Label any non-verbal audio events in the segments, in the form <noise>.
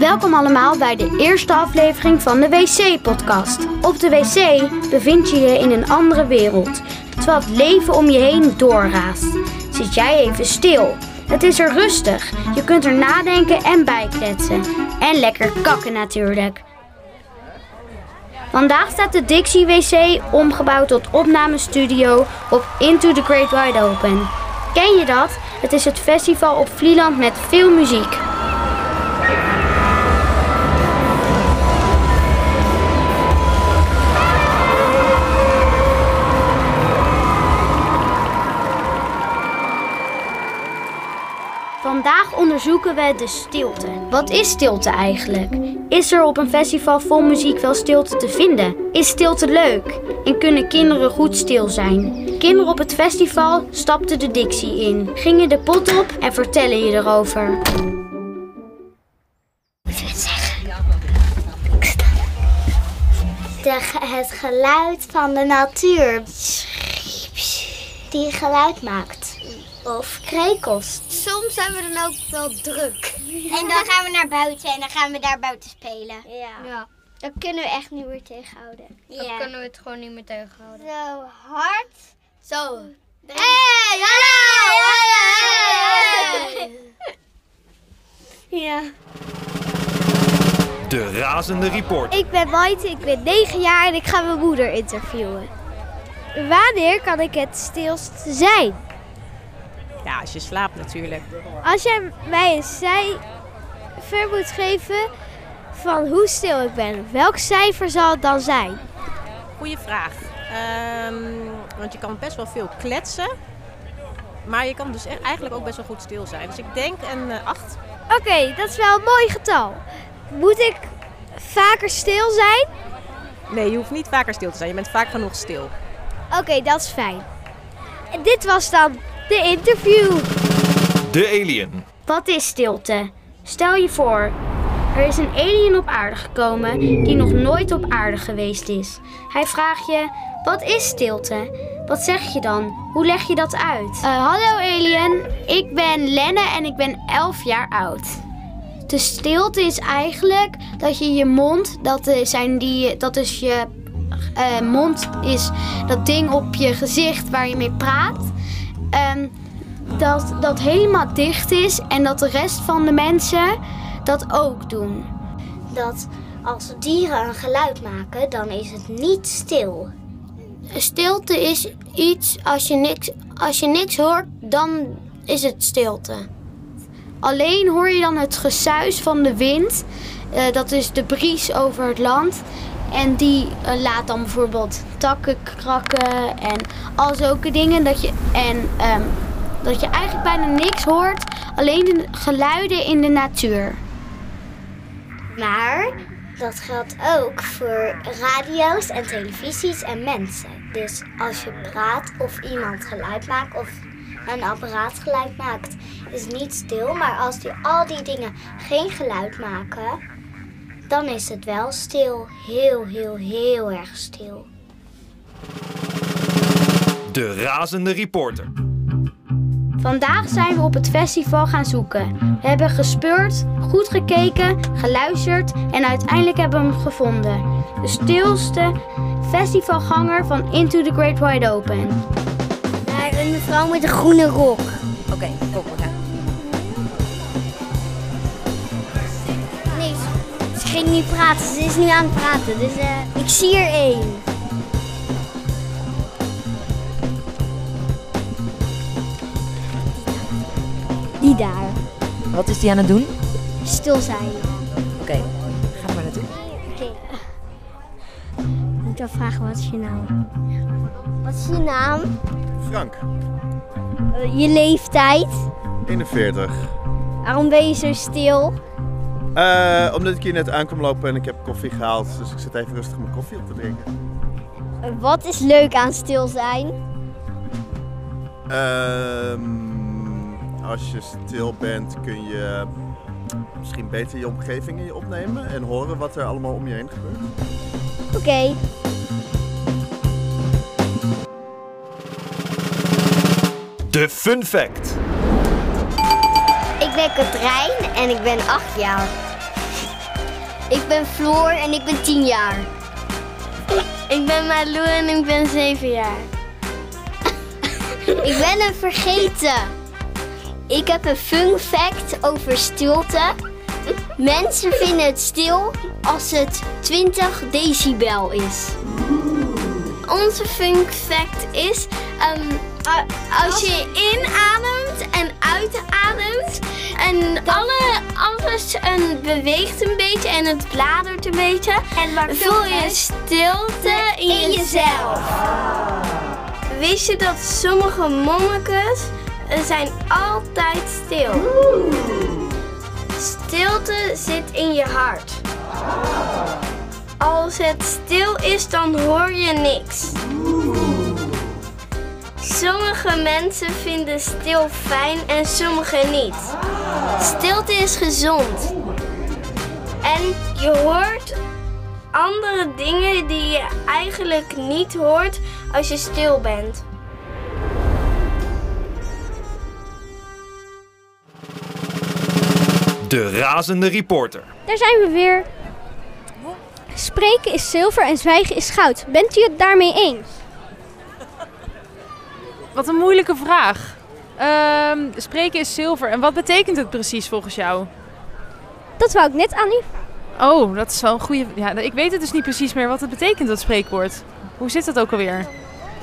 Welkom allemaal bij de eerste aflevering van de WC-podcast. Op de wc bevind je je in een andere wereld, terwijl het leven om je heen doorraast. Zit jij even stil. Het is er rustig. Je kunt er nadenken en bijkletsen. En lekker kakken natuurlijk. Vandaag staat de Dixie WC omgebouwd tot opnamestudio op Into the Great Wide Open. Ken je dat? Het is het festival op Vlieland met veel muziek. Onderzoeken we de stilte. Wat is stilte eigenlijk? Is er op een festival vol muziek wel stilte te vinden? Is stilte leuk? En kunnen kinderen goed stil zijn? Kinderen op het festival stapten de Dixie in, gingen de pot op en vertellen je erover. De, het geluid van de natuur. Die geluid maakt. Of krekels. Soms zijn we dan ook wel druk. En dan gaan we naar buiten en dan gaan we daar buiten spelen. Ja. Ja, dat kunnen we echt niet meer tegenhouden. Ja. Dan kunnen we het gewoon niet meer tegenhouden. Zo hard. Zo. Hey, hallo, hallo, Ja. De razende reporter. Ik ben Maite, ik ben 9 jaar en ik ga mijn moeder interviewen. Wanneer kan ik het stilst zijn? Ja, als je slaapt natuurlijk. Als jij mij een cijfer moet geven van hoe stil ik ben, welk cijfer zal het dan zijn? Goeie vraag. Ehm, want je kan best wel veel kletsen. Maar je kan dus e- eigenlijk ook best wel goed stil zijn. Dus ik denk een 8. Oké, dat is wel een mooi getal. Moet ik vaker stil zijn? nee, je hoeft niet vaker stil te zijn. Je bent vaak genoeg stil. Oké, dat is fijn. En dit was dan de interview. De alien. Wat is stilte? Stel je voor, er is een alien op aarde gekomen die nog nooit op aarde geweest is. Hij vraagt je, wat is stilte? Wat zeg je dan? Hoe leg je dat uit? Eh, hallo alien, ik ben Lenne en ik ben 11 jaar oud. De stilte is eigenlijk dat je je mond, dat, eh, zijn die, dat is je eh, mond, is dat ding op je gezicht waar je mee praat. Ehm, dat dat helemaal dicht is en dat de rest van de mensen dat ook doen. Dat als dieren een geluid maken, dan is het niet stil. Stilte is iets, als je niks, als je niks hoort, dan is het stilte. Alleen hoor je dan het gesuis van de wind. Eh, dat is de bries over het land. En die eh, laat dan bijvoorbeeld takken krakken en al zulke dingen. Dat je, en ehm, dat je eigenlijk bijna niks hoort. Alleen de geluiden in de natuur. Maar dat geldt ook voor radio's en televisies en mensen. Dus als je praat of iemand geluid maakt of een apparaat geluid maakt, is niet stil. Maar als die, al die dingen geen geluid maken, dan is het wel stil. Heel, heel, heel erg stil. De razende reporter. Vandaag zijn we op het festival gaan zoeken. We hebben gespeurd, goed gekeken, geluisterd en uiteindelijk hebben we hem gevonden. De stilste festivalganger van Into the Great Wide Open. Naar een mevrouw met een groene rok. Oké, kom we gaan. Ging niet praten. Ze is nu aan het praten. Dus eh, ik zie er één. Die daar. Wat is die aan het doen? Stil zijn. Oké, ga er maar naartoe. Oké. Ik moet dan vragen, wat is je naam? Wat is je naam? Frank, Eh, je leeftijd? 41. Waarom ben je zo stil? Eh, omdat ik hier net aankom lopen en ik heb koffie gehaald. Dus ik zit even rustig mijn koffie op te drinken. Eh, wat is leuk aan stil zijn? Ehm, als je stil bent kun je misschien beter je omgeving in je opnemen. En horen wat er allemaal om je heen gebeurt. Oké. De fun fact. Ik ben Katrijn en ik ben acht jaar. Ik ben Floor en ik ben 10 jaar. Ik ben Malou en ik ben 7 jaar. Ik ben een vergeten. Ik heb een fun fact over stilte. Mensen vinden het stil als het 20 decibel is. Onze fun fact is, ehm, als je inademt en uitademt en alle, alles en beweegt een beetje en het bladert een beetje, En voel je stilte in, in jezelf. Wist je dat sommige monnikes eh, zijn altijd stil? Stilte zit in je hart. Als het stil is, dan hoor je niks. Sommige mensen vinden stil fijn en sommige niet. Stilte is gezond. En je hoort andere dingen die je eigenlijk niet hoort als je stil bent. De razende reporter. Daar zijn we weer. Spreken is zilver en zwijgen is goud. Bent u het daarmee eens? Wat een moeilijke vraag. Ehm, spreken is zilver. En wat betekent het precies volgens jou? Dat wou ik net aan u. Oh, dat is wel een goede. Ja, ik weet het dus niet precies meer wat het betekent, dat spreekwoord. Hoe zit dat ook alweer?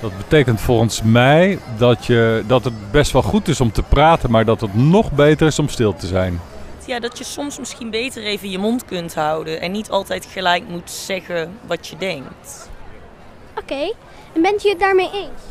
Dat betekent volgens mij dat, je, dat het best wel goed is om te praten, maar dat het nog beter is om stil te zijn. Ja, dat je soms misschien beter even je mond kunt houden en niet altijd gelijk moet zeggen wat je denkt. Oké. En bent u het daarmee eens?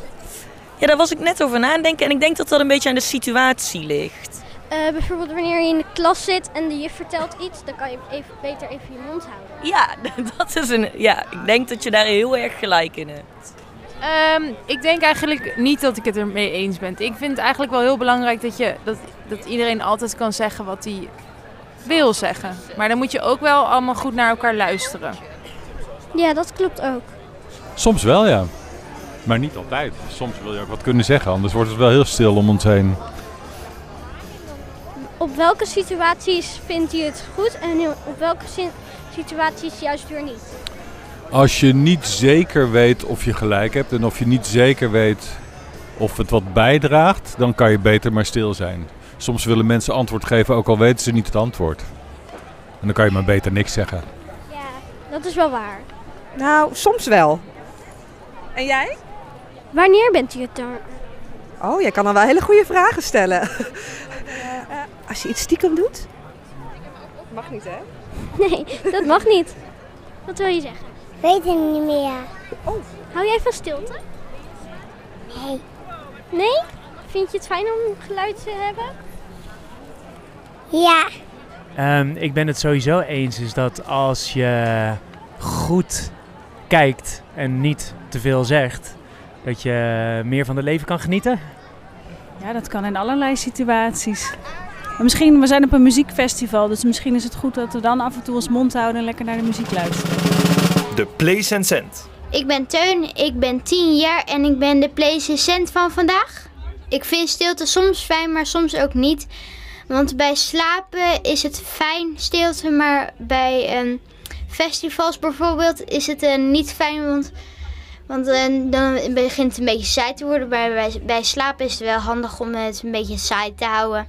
Ja, daar was ik net over na aan denken en ik denk dat dat een beetje aan de situatie ligt. Eh, bijvoorbeeld wanneer je in de klas zit en de juf vertelt iets, dan kan je even, beter even je mond houden. Ja, <laughs> dat is een. Ja, ik denk dat je daar heel erg gelijk in hebt. Ehm, ik denk eigenlijk niet dat ik het ermee eens ben. Ik vind het eigenlijk wel heel belangrijk dat, je, dat, dat iedereen altijd kan zeggen wat hij wil zeggen. Maar dan moet je ook wel allemaal goed naar elkaar luisteren. Ja, dat klopt ook. Soms wel, ja. Maar niet altijd. Soms wil je ook wat kunnen zeggen, anders wordt het wel heel stil om ons heen. Op welke situaties vindt u het goed en op welke situaties juist weer niet? Als je niet zeker weet of je gelijk hebt en of je niet zeker weet of het wat bijdraagt, dan kan je beter maar stil zijn. Soms willen mensen antwoord geven, ook al weten ze niet het antwoord. En dan kan je maar beter niks zeggen. Ja, dat is wel waar. Nou, soms wel. En jij? Wanneer bent u het dan? Oh, jij kan dan wel hele goede vragen stellen. <laughs> Eh, als je iets stiekem doet? Mag niet, hè? Nee, dat mag niet. Wat wil je zeggen? Weet het niet meer. Hou jij van stilte? Nee. Nee? Vind je het fijn om geluid te hebben? Ja. Ehm, ik ben het sowieso eens is dat als je goed kijkt en niet te veel zegt, dat je meer van het leven kan genieten. Ja, dat kan in allerlei situaties. Maar misschien, we zijn op een muziekfestival, dus misschien is het goed dat we dan af en toe ons mond houden en lekker naar de muziek luisteren. De Place and Cent. Ik ben Teun, ik ben 10 jaar en ik ben de placecent van vandaag. Ik vind stilte soms fijn, maar soms ook niet. Want bij slapen is het fijn stilte, maar bij ehm, festivals bijvoorbeeld is het eh, niet fijn, want, want eh, dan begint het een beetje saai te worden. Bij, bij, bij slapen is het wel handig om het een beetje saai te houden.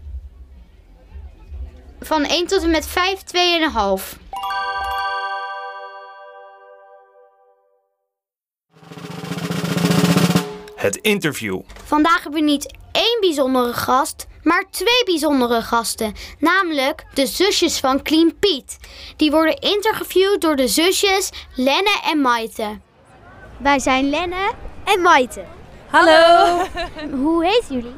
Van 1 tot en met 5, 2,5. Het interview. Vandaag hebben we niet één bijzondere gast, maar twee bijzondere gasten. Namelijk de zusjes van Clean Piet. Die worden interviewd door de zusjes Lenne en Maite. Wij zijn Lenne en Maite. Hallo. Hoe heet jullie?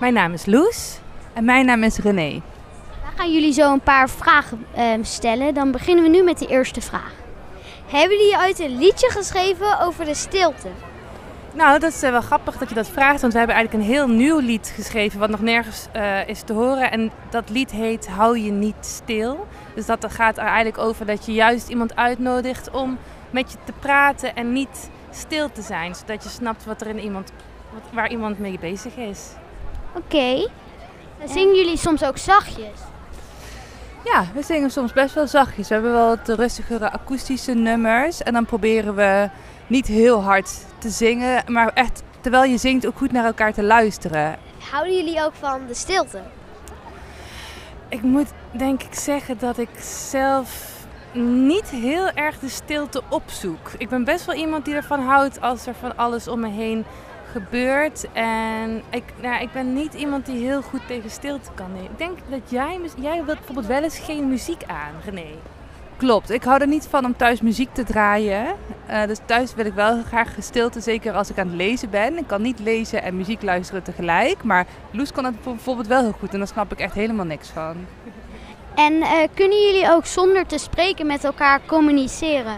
Mijn naam is Loes en mijn naam is René. We gaan jullie zo een paar vragen ehm, stellen. Dan beginnen we nu met de eerste vraag. Hebben jullie ooit een liedje geschreven over de stilte? Nou, dat is eh, wel grappig dat je dat vraagt, want we hebben eigenlijk een heel nieuw lied geschreven wat nog nergens eh, is te horen. En dat lied heet Hou je niet stil. Dus dat gaat er eigenlijk over dat je juist iemand uitnodigt om met je te praten en niet stil te zijn. Zodat je snapt wat er in iemand, wat, waar iemand mee bezig is. Oké. Dan Zingen jullie soms ook zachtjes? Ja, we zingen soms best wel zachtjes. We hebben wel wat rustigere akoestische nummers. En dan proberen we niet heel hard te zingen, maar echt terwijl je zingt ook goed naar elkaar te luisteren. Houden jullie ook van de stilte? Ik moet denk ik zeggen dat ik zelf niet heel erg de stilte opzoek. Ik ben best wel iemand die ervan houdt als er van alles om me heen gebeurt. En ik, nou, ik ben niet iemand die heel goed tegen stilte kan. Nee. Ik denk dat jij, jij wilt bijvoorbeeld wel eens geen muziek aan, René. Klopt, ik hou er niet van om thuis muziek te draaien. Uh, dus thuis wil ik wel graag stilte, zeker als ik aan het lezen ben. Ik kan niet lezen en muziek luisteren tegelijk. Maar Loes kan dat bijvoorbeeld wel heel goed en daar snap ik echt helemaal niks van. En uh, kunnen jullie ook zonder te spreken met elkaar communiceren?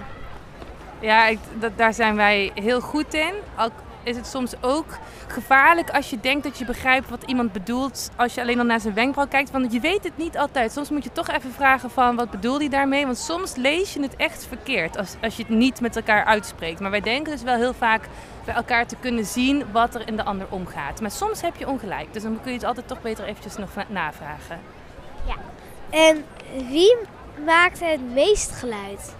Ja, ik, dat, daar zijn wij heel goed in. Ook is het soms ook gevaarlijk als je denkt dat je begrijpt wat iemand bedoelt. Als je alleen al naar zijn wenkbrauw kijkt. Want je weet het niet altijd. Soms moet je toch even vragen van wat bedoelt hij daarmee. Want soms lees je het echt verkeerd als, als je het niet met elkaar uitspreekt. Maar wij denken dus wel heel vaak bij elkaar te kunnen zien wat er in de ander omgaat. Maar soms heb je ongelijk. Dus dan kun je het altijd toch beter eventjes nog navragen. Ja. En wie maakt het meest geluid?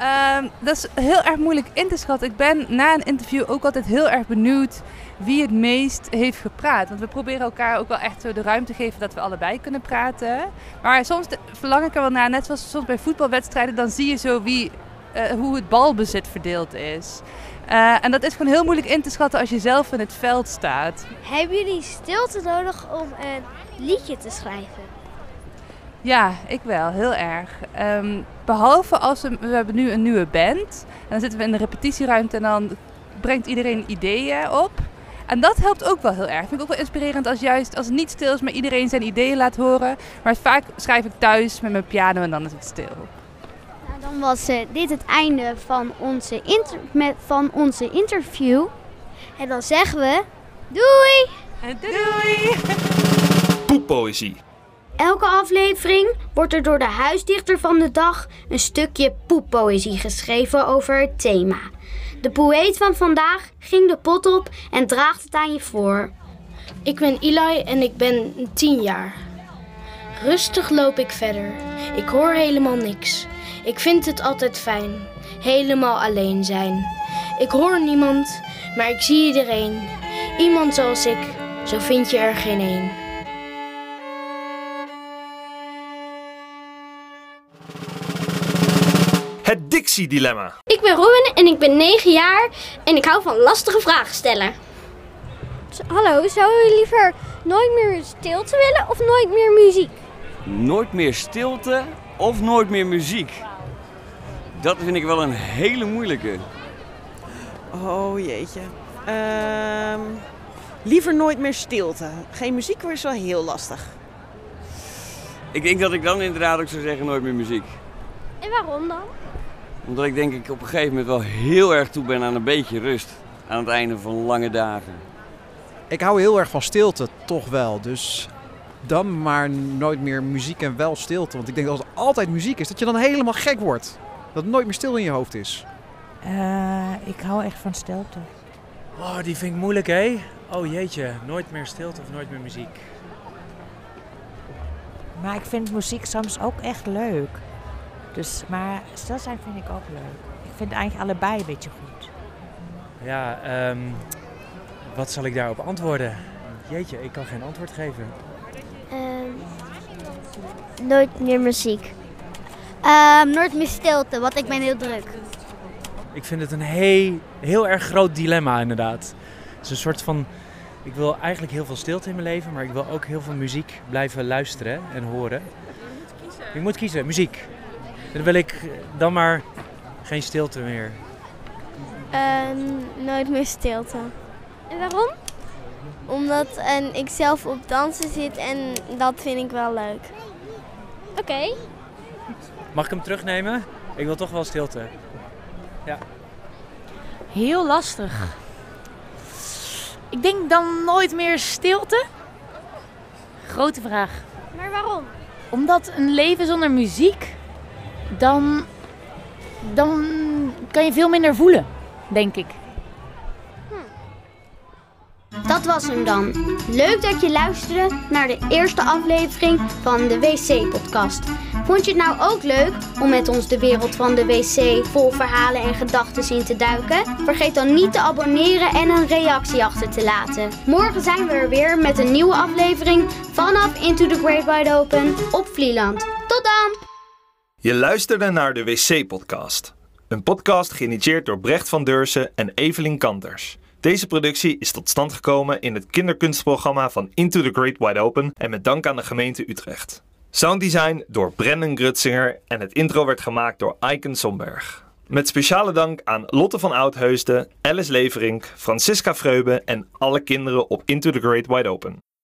Ehm, dat is heel erg moeilijk in te schatten. Ik ben na een interview ook altijd heel erg benieuwd wie het meest heeft gepraat. Want we proberen elkaar ook wel echt de ruimte te geven dat we allebei kunnen praten. Maar soms verlang ik er wel naar, net zoals soms bij voetbalwedstrijden, dan zie je zo wie, uh, hoe het balbezit verdeeld is. Uh, en dat is gewoon heel moeilijk in te schatten als je zelf in het veld staat. Hebben jullie stilte nodig om een liedje te schrijven? Ja, ik wel, heel erg. Um, behalve als we, we hebben nu een nieuwe band. En dan zitten we in de repetitieruimte en dan brengt iedereen ideeën op. En dat helpt ook wel heel erg. Vind ik ook wel inspirerend als juist als het niet stil is, maar iedereen zijn ideeën laat horen. Maar vaak schrijf ik thuis met mijn piano en dan is het stil. Nou, dan was uh, dit het einde van onze, inter met, van onze interview. En dan zeggen we doei! En doei! Poeppoëzie. Elke aflevering wordt er door de huisdichter van de dag een stukje poeppoëzie geschreven over het thema. De poëet van vandaag ging de pot op en draagt het aan je voor. Ik ben Eli en ik ben 10 jaar. Rustig loop ik verder. Ik hoor helemaal niks. Ik vind het altijd fijn. Helemaal alleen zijn. Ik hoor niemand, maar ik zie iedereen. Iemand zoals ik, zo vind je er geen één. Het Dixie-dilemma. Ik ben Robin en ik ben 9 jaar en ik hou van lastige vragen stellen. Hallo, zou u liever nooit meer stilte willen of nooit meer muziek? Nooit meer stilte of nooit meer muziek? Dat vind ik wel een hele moeilijke. Oh jeetje. Ehm, liever nooit meer stilte. Geen muziek is wel heel lastig. Ik denk dat ik dan inderdaad ook zou zeggen nooit meer muziek. En waarom dan? Omdat ik denk ik op een gegeven moment wel heel erg toe ben aan een beetje rust. Aan het einde van lange dagen. Ik hou heel erg van stilte, toch wel. Dus dan maar nooit meer muziek en wel stilte. Want ik denk dat als er altijd muziek is, dat je dan helemaal gek wordt. Dat het nooit meer stil in je hoofd is. Uh, ik hou echt van stilte. Oh, die vind ik moeilijk, hé? Oh jeetje, nooit meer stilte of nooit meer muziek. Maar ik vind muziek soms ook echt leuk. Dus, maar stil zijn vind ik ook leuk. Ik vind eigenlijk allebei een beetje goed. Ja, um, wat zal ik daarop antwoorden? Jeetje, ik kan geen antwoord geven. Um, nooit meer muziek. Um, nooit meer stilte, want ik ben heel druk. Ik vind het een heel, heel erg groot dilemma inderdaad. Het is een soort van... Ik wil eigenlijk heel veel stilte in mijn leven, maar ik wil ook heel veel muziek blijven luisteren en horen. Je moet kiezen, muziek. Dan wil ik dan maar geen stilte meer. Uh, nooit meer stilte. En waarom? Omdat en ik zelf op dansen zit en dat vind ik wel leuk. Oké. Okay. Mag ik hem terugnemen? Ik wil toch wel stilte. Ja. Heel lastig. Ik denk dan nooit meer stilte. Grote vraag. Maar waarom? Omdat een leven zonder muziek dan, dan kan je veel minder voelen, denk ik. Dat was hem dan. Leuk dat je luisterde naar de eerste aflevering van de WC-podcast. Vond je het nou ook leuk om met ons de wereld van de wc vol verhalen en gedachten in te duiken? Vergeet dan niet te abonneren en een reactie achter te laten. Morgen zijn we er weer met een nieuwe aflevering vanaf Into the Great Wide Open op Vlieland. Tot dan! Je luisterde naar de WC-podcast. Een podcast geïnitieerd door Brecht van Deursen en Evelien Kanters. Deze productie is tot stand gekomen in het kinderkunstprogramma van Into the Great Wide Open en met dank aan de gemeente Utrecht. Sounddesign door Brennan Grutsinger en het intro werd gemaakt door Aiken Somberg. Met speciale dank aan Lotte van Oudheusden, Alice Leverink, Francisca Freube en alle kinderen op Into the Great Wide Open.